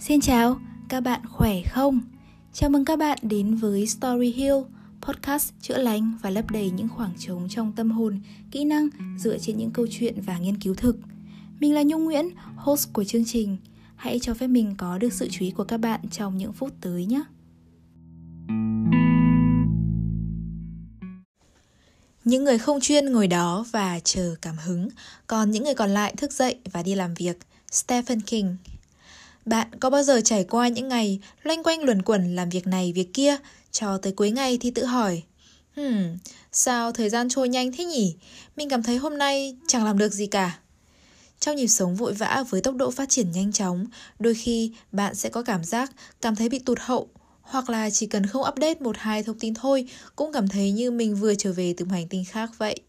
Xin chào, các bạn khỏe không? Chào mừng các bạn đến với Story Hill, podcast chữa lành và lấp đầy những khoảng trống trong tâm hồn, kỹ năng dựa trên những câu chuyện và nghiên cứu thực. Mình là Nhung Nguyễn, host của chương trình. Hãy cho phép mình có được sự chú ý của các bạn trong những phút tới nhé. Những người không chuyên ngồi đó và chờ cảm hứng, còn những người còn lại thức dậy và đi làm việc. Stephen King bạn có bao giờ trải qua những ngày loanh quanh luẩn quẩn làm việc này việc kia, cho tới cuối ngày thì tự hỏi Hmm, sao thời gian trôi nhanh thế nhỉ? Mình cảm thấy hôm nay chẳng làm được gì cả. Trong nhịp sống vội vã với tốc độ phát triển nhanh chóng, đôi khi bạn sẽ có cảm giác cảm thấy bị tụt hậu hoặc là chỉ cần không update một hai thông tin thôi cũng cảm thấy như mình vừa trở về từ một hành tinh khác vậy.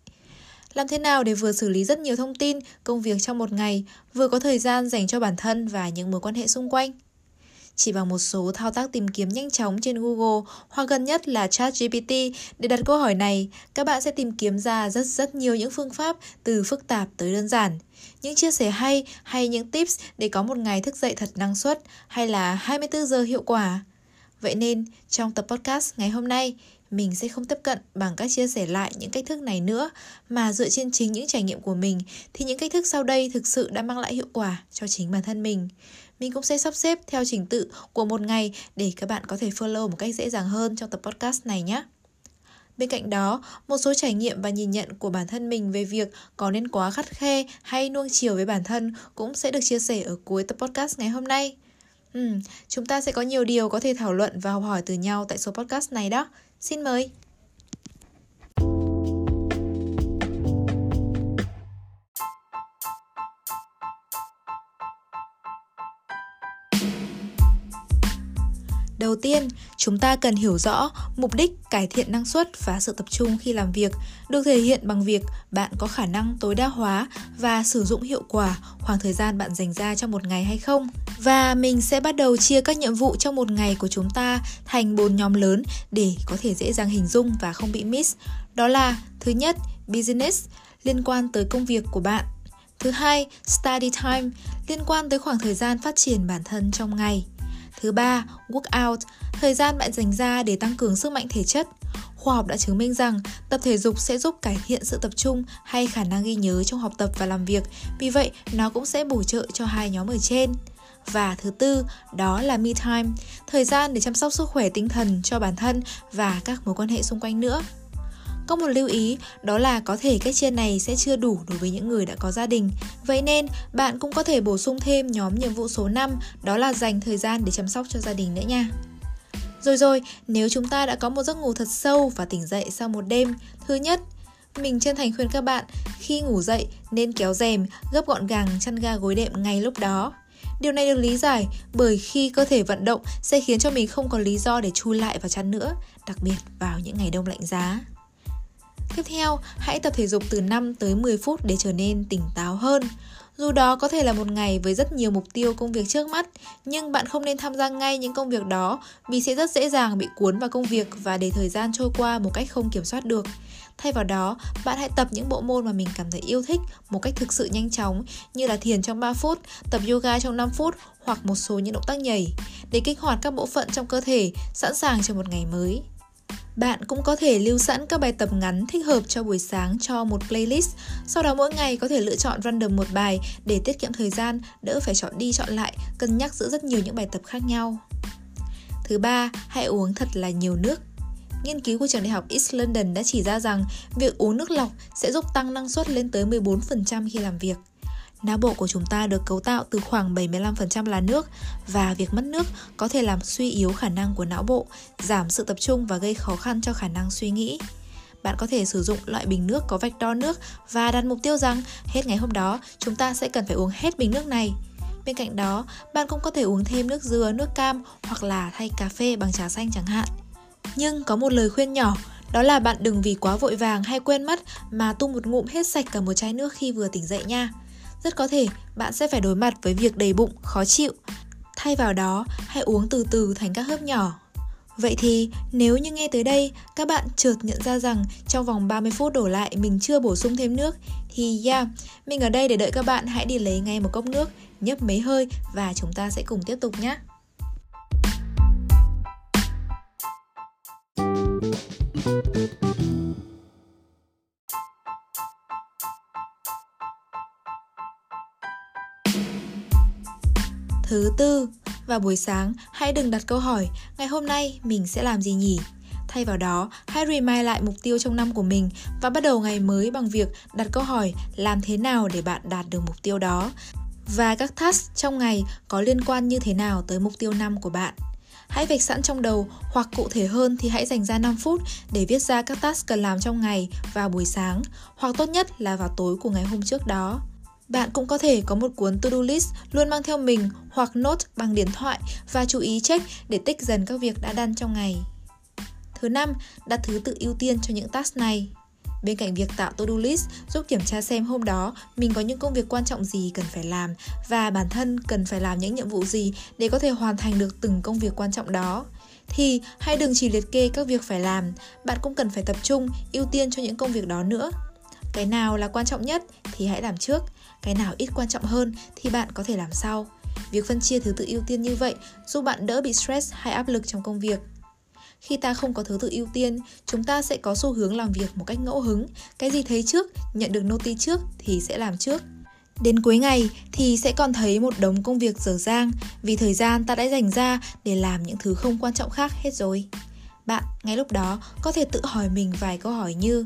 Làm thế nào để vừa xử lý rất nhiều thông tin, công việc trong một ngày, vừa có thời gian dành cho bản thân và những mối quan hệ xung quanh? Chỉ bằng một số thao tác tìm kiếm nhanh chóng trên Google hoặc gần nhất là ChatGPT để đặt câu hỏi này, các bạn sẽ tìm kiếm ra rất rất nhiều những phương pháp từ phức tạp tới đơn giản. Những chia sẻ hay hay những tips để có một ngày thức dậy thật năng suất hay là 24 giờ hiệu quả. Vậy nên, trong tập podcast ngày hôm nay, mình sẽ không tiếp cận bằng cách chia sẻ lại những cách thức này nữa mà dựa trên chính những trải nghiệm của mình thì những cách thức sau đây thực sự đã mang lại hiệu quả cho chính bản thân mình mình cũng sẽ sắp xếp theo trình tự của một ngày để các bạn có thể follow một cách dễ dàng hơn trong tập podcast này nhé. Bên cạnh đó, một số trải nghiệm và nhìn nhận của bản thân mình về việc có nên quá khắt khe hay nuông chiều với bản thân cũng sẽ được chia sẻ ở cuối tập podcast ngày hôm nay. Ừ, chúng ta sẽ có nhiều điều có thể thảo luận và học hỏi từ nhau tại số podcast này đó. Xin mời! Đầu tiên, chúng ta cần hiểu rõ mục đích cải thiện năng suất và sự tập trung khi làm việc được thể hiện bằng việc bạn có khả năng tối đa hóa và sử dụng hiệu quả khoảng thời gian bạn dành ra trong một ngày hay không. Và mình sẽ bắt đầu chia các nhiệm vụ trong một ngày của chúng ta thành bốn nhóm lớn để có thể dễ dàng hình dung và không bị miss. Đó là thứ nhất, business liên quan tới công việc của bạn. Thứ hai, study time liên quan tới khoảng thời gian phát triển bản thân trong ngày. Thứ ba, workout, thời gian bạn dành ra để tăng cường sức mạnh thể chất. Khoa học đã chứng minh rằng tập thể dục sẽ giúp cải thiện sự tập trung hay khả năng ghi nhớ trong học tập và làm việc, vì vậy nó cũng sẽ bổ trợ cho hai nhóm ở trên. Và thứ tư, đó là me time, thời gian để chăm sóc sức khỏe tinh thần cho bản thân và các mối quan hệ xung quanh nữa. Có một lưu ý, đó là có thể cách chia này sẽ chưa đủ đối với những người đã có gia đình. Vậy nên, bạn cũng có thể bổ sung thêm nhóm nhiệm vụ số 5, đó là dành thời gian để chăm sóc cho gia đình nữa nha. Rồi rồi, nếu chúng ta đã có một giấc ngủ thật sâu và tỉnh dậy sau một đêm, thứ nhất, mình chân thành khuyên các bạn khi ngủ dậy nên kéo rèm, gấp gọn gàng chăn ga gối đệm ngay lúc đó. Điều này được lý giải bởi khi cơ thể vận động sẽ khiến cho mình không có lý do để chui lại vào chăn nữa, đặc biệt vào những ngày đông lạnh giá. Tiếp theo, hãy tập thể dục từ 5 tới 10 phút để trở nên tỉnh táo hơn. Dù đó có thể là một ngày với rất nhiều mục tiêu công việc trước mắt, nhưng bạn không nên tham gia ngay những công việc đó vì sẽ rất dễ dàng bị cuốn vào công việc và để thời gian trôi qua một cách không kiểm soát được. Thay vào đó, bạn hãy tập những bộ môn mà mình cảm thấy yêu thích một cách thực sự nhanh chóng như là thiền trong 3 phút, tập yoga trong 5 phút hoặc một số những động tác nhảy để kích hoạt các bộ phận trong cơ thể sẵn sàng cho một ngày mới. Bạn cũng có thể lưu sẵn các bài tập ngắn thích hợp cho buổi sáng cho một playlist. Sau đó mỗi ngày có thể lựa chọn random một bài để tiết kiệm thời gian, đỡ phải chọn đi chọn lại, cân nhắc giữa rất nhiều những bài tập khác nhau. Thứ ba, hãy uống thật là nhiều nước. Nghiên cứu của trường đại học East London đã chỉ ra rằng việc uống nước lọc sẽ giúp tăng năng suất lên tới 14% khi làm việc. Não bộ của chúng ta được cấu tạo từ khoảng 75% là nước và việc mất nước có thể làm suy yếu khả năng của não bộ, giảm sự tập trung và gây khó khăn cho khả năng suy nghĩ. Bạn có thể sử dụng loại bình nước có vạch đo nước và đặt mục tiêu rằng hết ngày hôm đó chúng ta sẽ cần phải uống hết bình nước này. Bên cạnh đó, bạn cũng có thể uống thêm nước dừa, nước cam hoặc là thay cà phê bằng trà xanh chẳng hạn. Nhưng có một lời khuyên nhỏ, đó là bạn đừng vì quá vội vàng hay quên mất mà tung một ngụm hết sạch cả một chai nước khi vừa tỉnh dậy nha rất có thể bạn sẽ phải đối mặt với việc đầy bụng, khó chịu. Thay vào đó, hãy uống từ từ thành các hớp nhỏ. Vậy thì nếu như nghe tới đây các bạn chợt nhận ra rằng trong vòng 30 phút đổ lại mình chưa bổ sung thêm nước thì yeah, mình ở đây để đợi các bạn hãy đi lấy ngay một cốc nước, nhấp mấy hơi và chúng ta sẽ cùng tiếp tục nhé. Thứ tư, vào buổi sáng hãy đừng đặt câu hỏi ngày hôm nay mình sẽ làm gì nhỉ? Thay vào đó, hãy remind lại mục tiêu trong năm của mình và bắt đầu ngày mới bằng việc đặt câu hỏi làm thế nào để bạn đạt được mục tiêu đó và các task trong ngày có liên quan như thế nào tới mục tiêu năm của bạn. Hãy vạch sẵn trong đầu hoặc cụ thể hơn thì hãy dành ra 5 phút để viết ra các task cần làm trong ngày vào buổi sáng hoặc tốt nhất là vào tối của ngày hôm trước đó. Bạn cũng có thể có một cuốn to-do list luôn mang theo mình hoặc note bằng điện thoại và chú ý check để tích dần các việc đã đăng trong ngày. Thứ năm, đặt thứ tự ưu tiên cho những task này. Bên cạnh việc tạo to-do list giúp kiểm tra xem hôm đó mình có những công việc quan trọng gì cần phải làm và bản thân cần phải làm những nhiệm vụ gì để có thể hoàn thành được từng công việc quan trọng đó thì hãy đừng chỉ liệt kê các việc phải làm, bạn cũng cần phải tập trung ưu tiên cho những công việc đó nữa. Cái nào là quan trọng nhất thì hãy làm trước, cái nào ít quan trọng hơn thì bạn có thể làm sau. Việc phân chia thứ tự ưu tiên như vậy giúp bạn đỡ bị stress hay áp lực trong công việc. Khi ta không có thứ tự ưu tiên, chúng ta sẽ có xu hướng làm việc một cách ngẫu hứng. Cái gì thấy trước, nhận được noti trước thì sẽ làm trước. Đến cuối ngày thì sẽ còn thấy một đống công việc dở dang vì thời gian ta đã dành ra để làm những thứ không quan trọng khác hết rồi. Bạn ngay lúc đó có thể tự hỏi mình vài câu hỏi như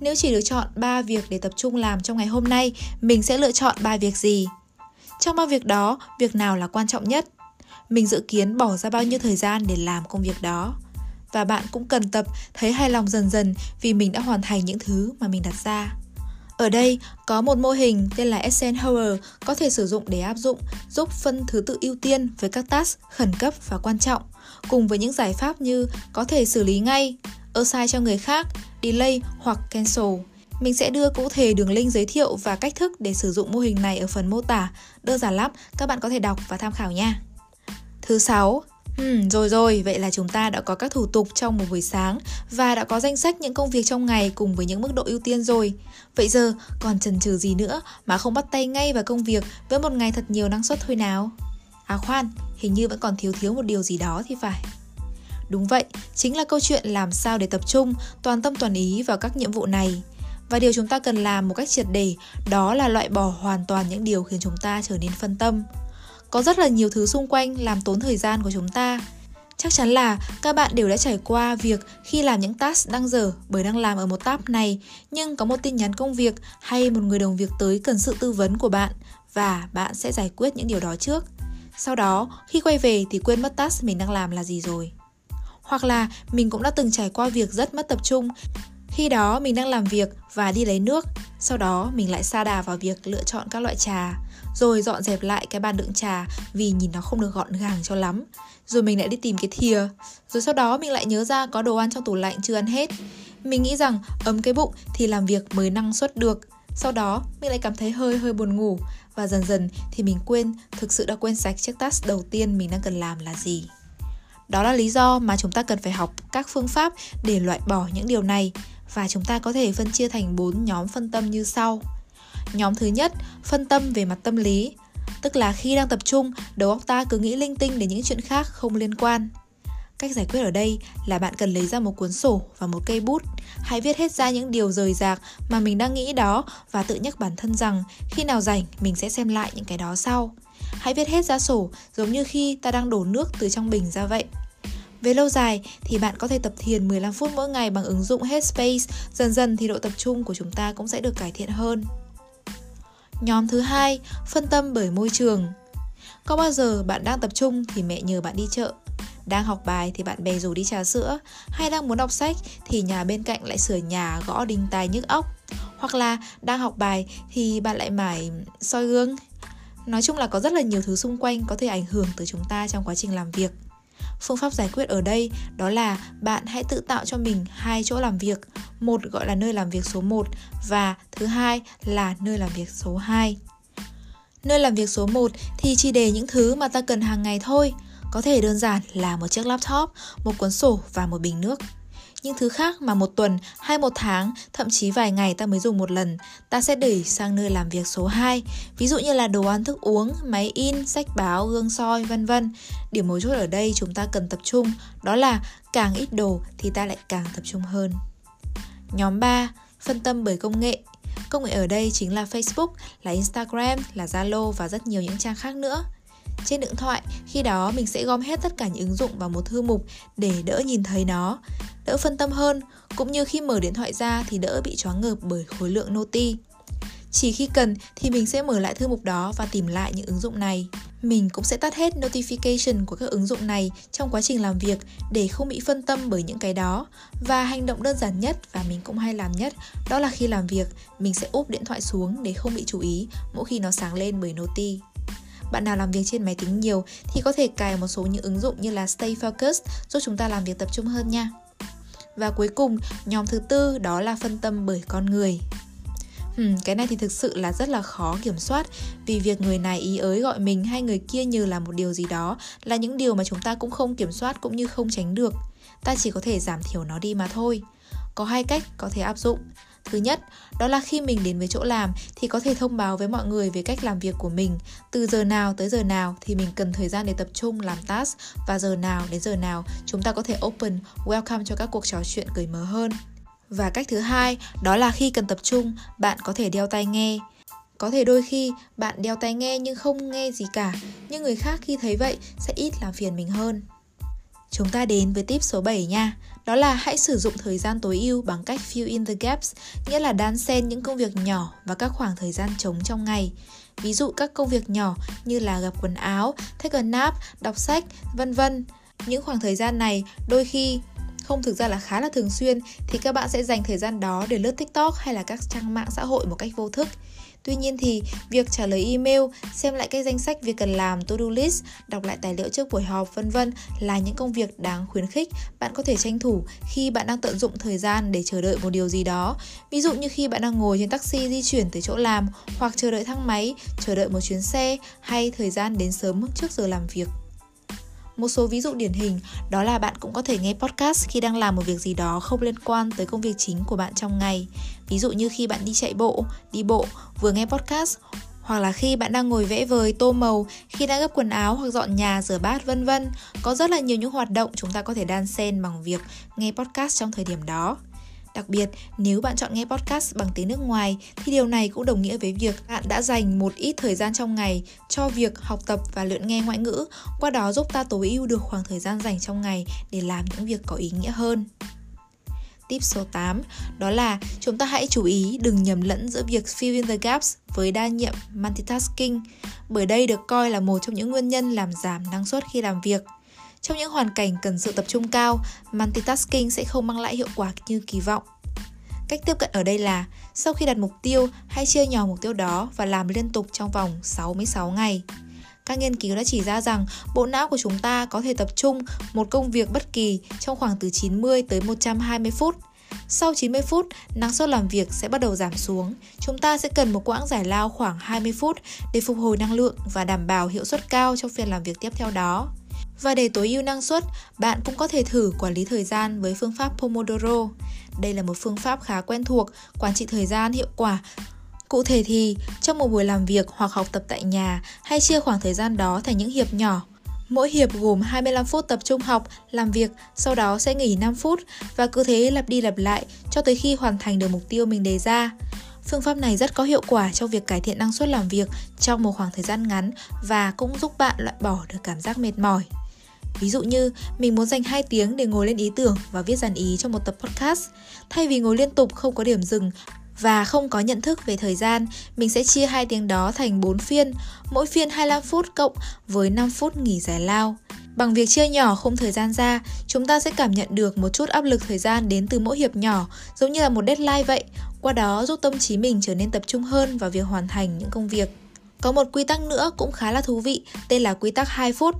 nếu chỉ được chọn 3 việc để tập trung làm trong ngày hôm nay, mình sẽ lựa chọn 3 việc gì? Trong ba việc đó, việc nào là quan trọng nhất? Mình dự kiến bỏ ra bao nhiêu thời gian để làm công việc đó? Và bạn cũng cần tập thấy hài lòng dần dần vì mình đã hoàn thành những thứ mà mình đặt ra. Ở đây có một mô hình tên là Eisenhower có thể sử dụng để áp dụng, giúp phân thứ tự ưu tiên với các task khẩn cấp và quan trọng, cùng với những giải pháp như có thể xử lý ngay, assign cho người khác, delay hoặc cancel. Mình sẽ đưa cụ thể đường link giới thiệu và cách thức để sử dụng mô hình này ở phần mô tả. Đơn giản lắm, các bạn có thể đọc và tham khảo nha. Thứ sáu, Ừ, rồi rồi, vậy là chúng ta đã có các thủ tục trong một buổi sáng và đã có danh sách những công việc trong ngày cùng với những mức độ ưu tiên rồi. Vậy giờ còn chần chừ gì nữa mà không bắt tay ngay vào công việc với một ngày thật nhiều năng suất thôi nào? À khoan, hình như vẫn còn thiếu thiếu một điều gì đó thì phải. Đúng vậy, chính là câu chuyện làm sao để tập trung, toàn tâm toàn ý vào các nhiệm vụ này. Và điều chúng ta cần làm một cách triệt để đó là loại bỏ hoàn toàn những điều khiến chúng ta trở nên phân tâm. Có rất là nhiều thứ xung quanh làm tốn thời gian của chúng ta. Chắc chắn là các bạn đều đã trải qua việc khi làm những task đang dở bởi đang làm ở một tab này, nhưng có một tin nhắn công việc hay một người đồng việc tới cần sự tư vấn của bạn và bạn sẽ giải quyết những điều đó trước. Sau đó, khi quay về thì quên mất task mình đang làm là gì rồi. Hoặc là mình cũng đã từng trải qua việc rất mất tập trung. Khi đó mình đang làm việc và đi lấy nước, sau đó mình lại sa đà vào việc lựa chọn các loại trà, rồi dọn dẹp lại cái bàn đựng trà vì nhìn nó không được gọn gàng cho lắm. Rồi mình lại đi tìm cái thìa, rồi sau đó mình lại nhớ ra có đồ ăn trong tủ lạnh chưa ăn hết. Mình nghĩ rằng ấm cái bụng thì làm việc mới năng suất được. Sau đó mình lại cảm thấy hơi hơi buồn ngủ và dần dần thì mình quên, thực sự đã quên sạch chiếc task đầu tiên mình đang cần làm là gì. Đó là lý do mà chúng ta cần phải học các phương pháp để loại bỏ những điều này và chúng ta có thể phân chia thành 4 nhóm phân tâm như sau. Nhóm thứ nhất, phân tâm về mặt tâm lý, tức là khi đang tập trung, đầu óc ta cứ nghĩ linh tinh đến những chuyện khác không liên quan. Cách giải quyết ở đây là bạn cần lấy ra một cuốn sổ và một cây bút. Hãy viết hết ra những điều rời rạc mà mình đang nghĩ đó và tự nhắc bản thân rằng khi nào rảnh mình sẽ xem lại những cái đó sau. Hãy viết hết ra sổ giống như khi ta đang đổ nước từ trong bình ra vậy. Về lâu dài thì bạn có thể tập thiền 15 phút mỗi ngày bằng ứng dụng Headspace, dần dần thì độ tập trung của chúng ta cũng sẽ được cải thiện hơn. Nhóm thứ hai, phân tâm bởi môi trường. Có bao giờ bạn đang tập trung thì mẹ nhờ bạn đi chợ, đang học bài thì bạn bè rủ đi trà sữa, hay đang muốn đọc sách thì nhà bên cạnh lại sửa nhà gõ đinh tai nhức óc, hoặc là đang học bài thì bạn lại mải soi gương. Nói chung là có rất là nhiều thứ xung quanh có thể ảnh hưởng tới chúng ta trong quá trình làm việc. Phương pháp giải quyết ở đây đó là bạn hãy tự tạo cho mình hai chỗ làm việc, một gọi là nơi làm việc số 1 và thứ hai là nơi làm việc số 2. Nơi làm việc số 1 thì chỉ để những thứ mà ta cần hàng ngày thôi, Có thể đơn giản là một chiếc laptop, một cuốn sổ và một bình nước những thứ khác mà một tuần hay một tháng, thậm chí vài ngày ta mới dùng một lần, ta sẽ đẩy sang nơi làm việc số 2, ví dụ như là đồ ăn thức uống, máy in, sách báo, gương soi, vân vân. Điểm mấu chốt ở đây chúng ta cần tập trung, đó là càng ít đồ thì ta lại càng tập trung hơn. Nhóm 3, phân tâm bởi công nghệ. Công nghệ ở đây chính là Facebook, là Instagram, là Zalo và rất nhiều những trang khác nữa. Trên điện thoại, khi đó mình sẽ gom hết tất cả những ứng dụng vào một thư mục để đỡ nhìn thấy nó, đỡ phân tâm hơn, cũng như khi mở điện thoại ra thì đỡ bị choáng ngợp bởi khối lượng noti. Chỉ khi cần thì mình sẽ mở lại thư mục đó và tìm lại những ứng dụng này. Mình cũng sẽ tắt hết notification của các ứng dụng này trong quá trình làm việc để không bị phân tâm bởi những cái đó. Và hành động đơn giản nhất và mình cũng hay làm nhất đó là khi làm việc, mình sẽ úp điện thoại xuống để không bị chú ý mỗi khi nó sáng lên bởi noti. Bạn nào làm việc trên máy tính nhiều thì có thể cài một số những ứng dụng như là Stay Focused giúp chúng ta làm việc tập trung hơn nha. Và cuối cùng, nhóm thứ tư đó là phân tâm bởi con người. Hmm, cái này thì thực sự là rất là khó kiểm soát vì việc người này ý ới gọi mình hay người kia như là một điều gì đó là những điều mà chúng ta cũng không kiểm soát cũng như không tránh được. Ta chỉ có thể giảm thiểu nó đi mà thôi. Có hai cách có thể áp dụng. Thứ nhất, đó là khi mình đến với chỗ làm thì có thể thông báo với mọi người về cách làm việc của mình. Từ giờ nào tới giờ nào thì mình cần thời gian để tập trung làm task và giờ nào đến giờ nào chúng ta có thể open, welcome cho các cuộc trò chuyện cởi mở hơn. Và cách thứ hai, đó là khi cần tập trung, bạn có thể đeo tai nghe. Có thể đôi khi bạn đeo tai nghe nhưng không nghe gì cả, nhưng người khác khi thấy vậy sẽ ít làm phiền mình hơn. Chúng ta đến với tip số 7 nha. Đó là hãy sử dụng thời gian tối ưu bằng cách fill in the gaps, nghĩa là đan xen những công việc nhỏ và các khoảng thời gian trống trong ngày. Ví dụ các công việc nhỏ như là gặp quần áo, take a nap, đọc sách, vân vân. Những khoảng thời gian này đôi khi không thực ra là khá là thường xuyên thì các bạn sẽ dành thời gian đó để lướt TikTok hay là các trang mạng xã hội một cách vô thức. Tuy nhiên thì việc trả lời email, xem lại cái danh sách việc cần làm to-do list, đọc lại tài liệu trước buổi họp vân vân là những công việc đáng khuyến khích bạn có thể tranh thủ khi bạn đang tận dụng thời gian để chờ đợi một điều gì đó. Ví dụ như khi bạn đang ngồi trên taxi di chuyển tới chỗ làm hoặc chờ đợi thang máy, chờ đợi một chuyến xe hay thời gian đến sớm trước giờ làm việc. Một số ví dụ điển hình đó là bạn cũng có thể nghe podcast khi đang làm một việc gì đó không liên quan tới công việc chính của bạn trong ngày. Ví dụ như khi bạn đi chạy bộ, đi bộ, vừa nghe podcast hoặc là khi bạn đang ngồi vẽ vời, tô màu, khi đang gấp quần áo hoặc dọn nhà, rửa bát vân vân. Có rất là nhiều những hoạt động chúng ta có thể đan xen bằng việc nghe podcast trong thời điểm đó. Đặc biệt, nếu bạn chọn nghe podcast bằng tiếng nước ngoài thì điều này cũng đồng nghĩa với việc bạn đã dành một ít thời gian trong ngày cho việc học tập và luyện nghe ngoại ngữ, qua đó giúp ta tối ưu được khoảng thời gian dành trong ngày để làm những việc có ý nghĩa hơn. Tip số 8 đó là chúng ta hãy chú ý đừng nhầm lẫn giữa việc fill in the gaps với đa nhiệm multitasking, bởi đây được coi là một trong những nguyên nhân làm giảm năng suất khi làm việc. Trong những hoàn cảnh cần sự tập trung cao, multitasking sẽ không mang lại hiệu quả như kỳ vọng. Cách tiếp cận ở đây là sau khi đặt mục tiêu, hãy chia nhỏ mục tiêu đó và làm liên tục trong vòng 66 ngày. Các nghiên cứu đã chỉ ra rằng bộ não của chúng ta có thể tập trung một công việc bất kỳ trong khoảng từ 90 tới 120 phút. Sau 90 phút, năng suất làm việc sẽ bắt đầu giảm xuống. Chúng ta sẽ cần một quãng giải lao khoảng 20 phút để phục hồi năng lượng và đảm bảo hiệu suất cao trong phiên làm việc tiếp theo đó. Và để tối ưu năng suất, bạn cũng có thể thử quản lý thời gian với phương pháp Pomodoro. Đây là một phương pháp khá quen thuộc, quản trị thời gian hiệu quả. Cụ thể thì, trong một buổi làm việc hoặc học tập tại nhà, hãy chia khoảng thời gian đó thành những hiệp nhỏ. Mỗi hiệp gồm 25 phút tập trung học, làm việc, sau đó sẽ nghỉ 5 phút và cứ thế lặp đi lặp lại cho tới khi hoàn thành được mục tiêu mình đề ra. Phương pháp này rất có hiệu quả trong việc cải thiện năng suất làm việc trong một khoảng thời gian ngắn và cũng giúp bạn loại bỏ được cảm giác mệt mỏi. Ví dụ như mình muốn dành 2 tiếng để ngồi lên ý tưởng và viết dàn ý cho một tập podcast. Thay vì ngồi liên tục không có điểm dừng và không có nhận thức về thời gian, mình sẽ chia hai tiếng đó thành 4 phiên, mỗi phiên 25 phút cộng với 5 phút nghỉ giải lao. Bằng việc chia nhỏ không thời gian ra, chúng ta sẽ cảm nhận được một chút áp lực thời gian đến từ mỗi hiệp nhỏ, giống như là một deadline vậy, qua đó giúp tâm trí mình trở nên tập trung hơn vào việc hoàn thành những công việc. Có một quy tắc nữa cũng khá là thú vị, tên là quy tắc 2 phút.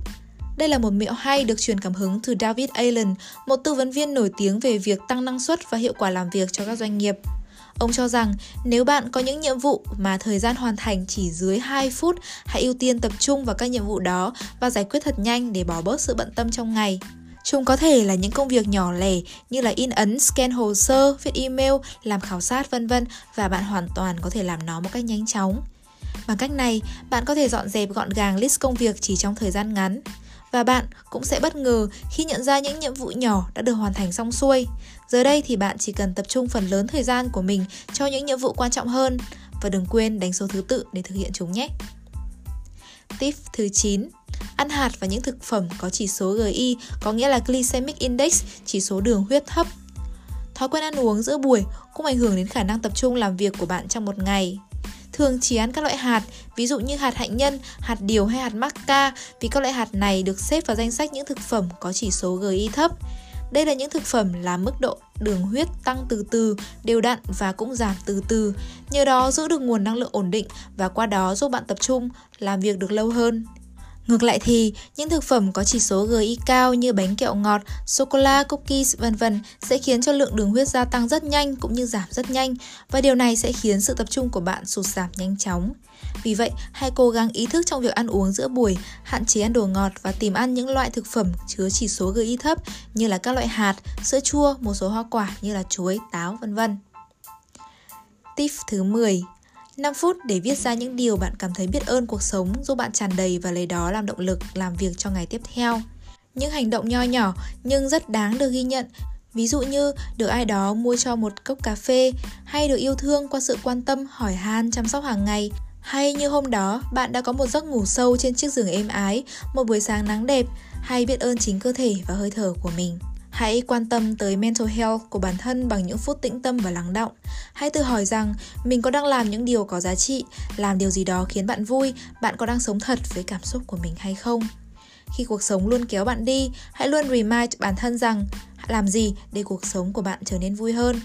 Đây là một mẹo hay được truyền cảm hứng từ David Allen, một tư vấn viên nổi tiếng về việc tăng năng suất và hiệu quả làm việc cho các doanh nghiệp. Ông cho rằng nếu bạn có những nhiệm vụ mà thời gian hoàn thành chỉ dưới 2 phút, hãy ưu tiên tập trung vào các nhiệm vụ đó và giải quyết thật nhanh để bỏ bớt sự bận tâm trong ngày. Chúng có thể là những công việc nhỏ lẻ như là in ấn, scan hồ sơ, viết email, làm khảo sát vân vân và bạn hoàn toàn có thể làm nó một cách nhanh chóng. Bằng cách này, bạn có thể dọn dẹp gọn gàng list công việc chỉ trong thời gian ngắn. Và bạn cũng sẽ bất ngờ khi nhận ra những nhiệm vụ nhỏ đã được hoàn thành xong xuôi. Giờ đây thì bạn chỉ cần tập trung phần lớn thời gian của mình cho những nhiệm vụ quan trọng hơn và đừng quên đánh số thứ tự để thực hiện chúng nhé. Tip thứ 9 Ăn hạt và những thực phẩm có chỉ số GI có nghĩa là Glycemic Index, chỉ số đường huyết thấp. Thói quen ăn uống giữa buổi cũng ảnh hưởng đến khả năng tập trung làm việc của bạn trong một ngày. Thường chỉ ăn các loại hạt, ví dụ như hạt hạnh nhân, hạt điều hay hạt macca vì các loại hạt này được xếp vào danh sách những thực phẩm có chỉ số GI thấp. Đây là những thực phẩm làm mức độ đường huyết tăng từ từ, đều đặn và cũng giảm từ từ, nhờ đó giữ được nguồn năng lượng ổn định và qua đó giúp bạn tập trung, làm việc được lâu hơn. Ngược lại thì, những thực phẩm có chỉ số GI cao như bánh kẹo ngọt, sô-cô-la, cookies, vân vân sẽ khiến cho lượng đường huyết gia tăng rất nhanh cũng như giảm rất nhanh và điều này sẽ khiến sự tập trung của bạn sụt giảm nhanh chóng. Vì vậy, hãy cố gắng ý thức trong việc ăn uống giữa buổi, hạn chế ăn đồ ngọt và tìm ăn những loại thực phẩm chứa chỉ số GI thấp như là các loại hạt, sữa chua, một số hoa quả như là chuối, táo, vân vân. Tip thứ 10 5 phút để viết ra những điều bạn cảm thấy biết ơn cuộc sống giúp bạn tràn đầy và lấy đó làm động lực làm việc cho ngày tiếp theo. Những hành động nho nhỏ nhưng rất đáng được ghi nhận Ví dụ như được ai đó mua cho một cốc cà phê hay được yêu thương qua sự quan tâm, hỏi han, chăm sóc hàng ngày hay như hôm đó bạn đã có một giấc ngủ sâu trên chiếc giường êm ái, một buổi sáng nắng đẹp hay biết ơn chính cơ thể và hơi thở của mình. Hãy quan tâm tới mental health của bản thân bằng những phút tĩnh tâm và lắng động. Hãy tự hỏi rằng mình có đang làm những điều có giá trị, làm điều gì đó khiến bạn vui, bạn có đang sống thật với cảm xúc của mình hay không? Khi cuộc sống luôn kéo bạn đi, hãy luôn remind bản thân rằng làm gì để cuộc sống của bạn trở nên vui hơn.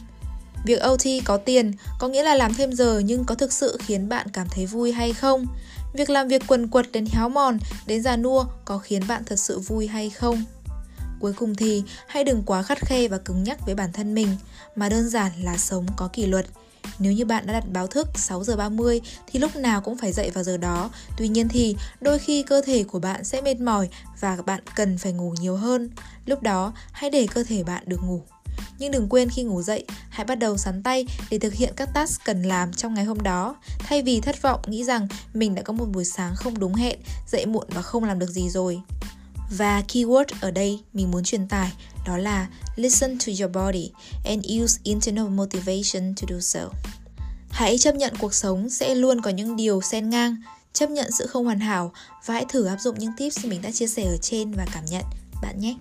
Việc OT có tiền có nghĩa là làm thêm giờ nhưng có thực sự khiến bạn cảm thấy vui hay không? Việc làm việc quần quật đến héo mòn, đến già nua có khiến bạn thật sự vui hay không? Cuối cùng thì hãy đừng quá khắt khe và cứng nhắc với bản thân mình, mà đơn giản là sống có kỷ luật. Nếu như bạn đã đặt báo thức 6 giờ 30 thì lúc nào cũng phải dậy vào giờ đó. Tuy nhiên thì đôi khi cơ thể của bạn sẽ mệt mỏi và bạn cần phải ngủ nhiều hơn. Lúc đó hãy để cơ thể bạn được ngủ. Nhưng đừng quên khi ngủ dậy, hãy bắt đầu sắn tay để thực hiện các task cần làm trong ngày hôm đó, thay vì thất vọng nghĩ rằng mình đã có một buổi sáng không đúng hẹn, dậy muộn và không làm được gì rồi. Và keyword ở đây mình muốn truyền tải đó là listen to your body and use internal motivation to do so. Hãy chấp nhận cuộc sống sẽ luôn có những điều xen ngang, chấp nhận sự không hoàn hảo và hãy thử áp dụng những tips mình đã chia sẻ ở trên và cảm nhận bạn nhé.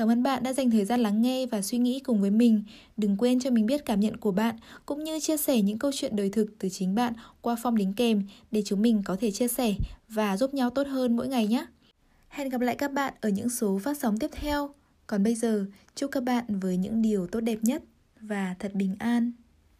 Cảm ơn bạn đã dành thời gian lắng nghe và suy nghĩ cùng với mình. Đừng quên cho mình biết cảm nhận của bạn cũng như chia sẻ những câu chuyện đời thực từ chính bạn qua form đính kèm để chúng mình có thể chia sẻ và giúp nhau tốt hơn mỗi ngày nhé. Hẹn gặp lại các bạn ở những số phát sóng tiếp theo. Còn bây giờ, chúc các bạn với những điều tốt đẹp nhất và thật bình an.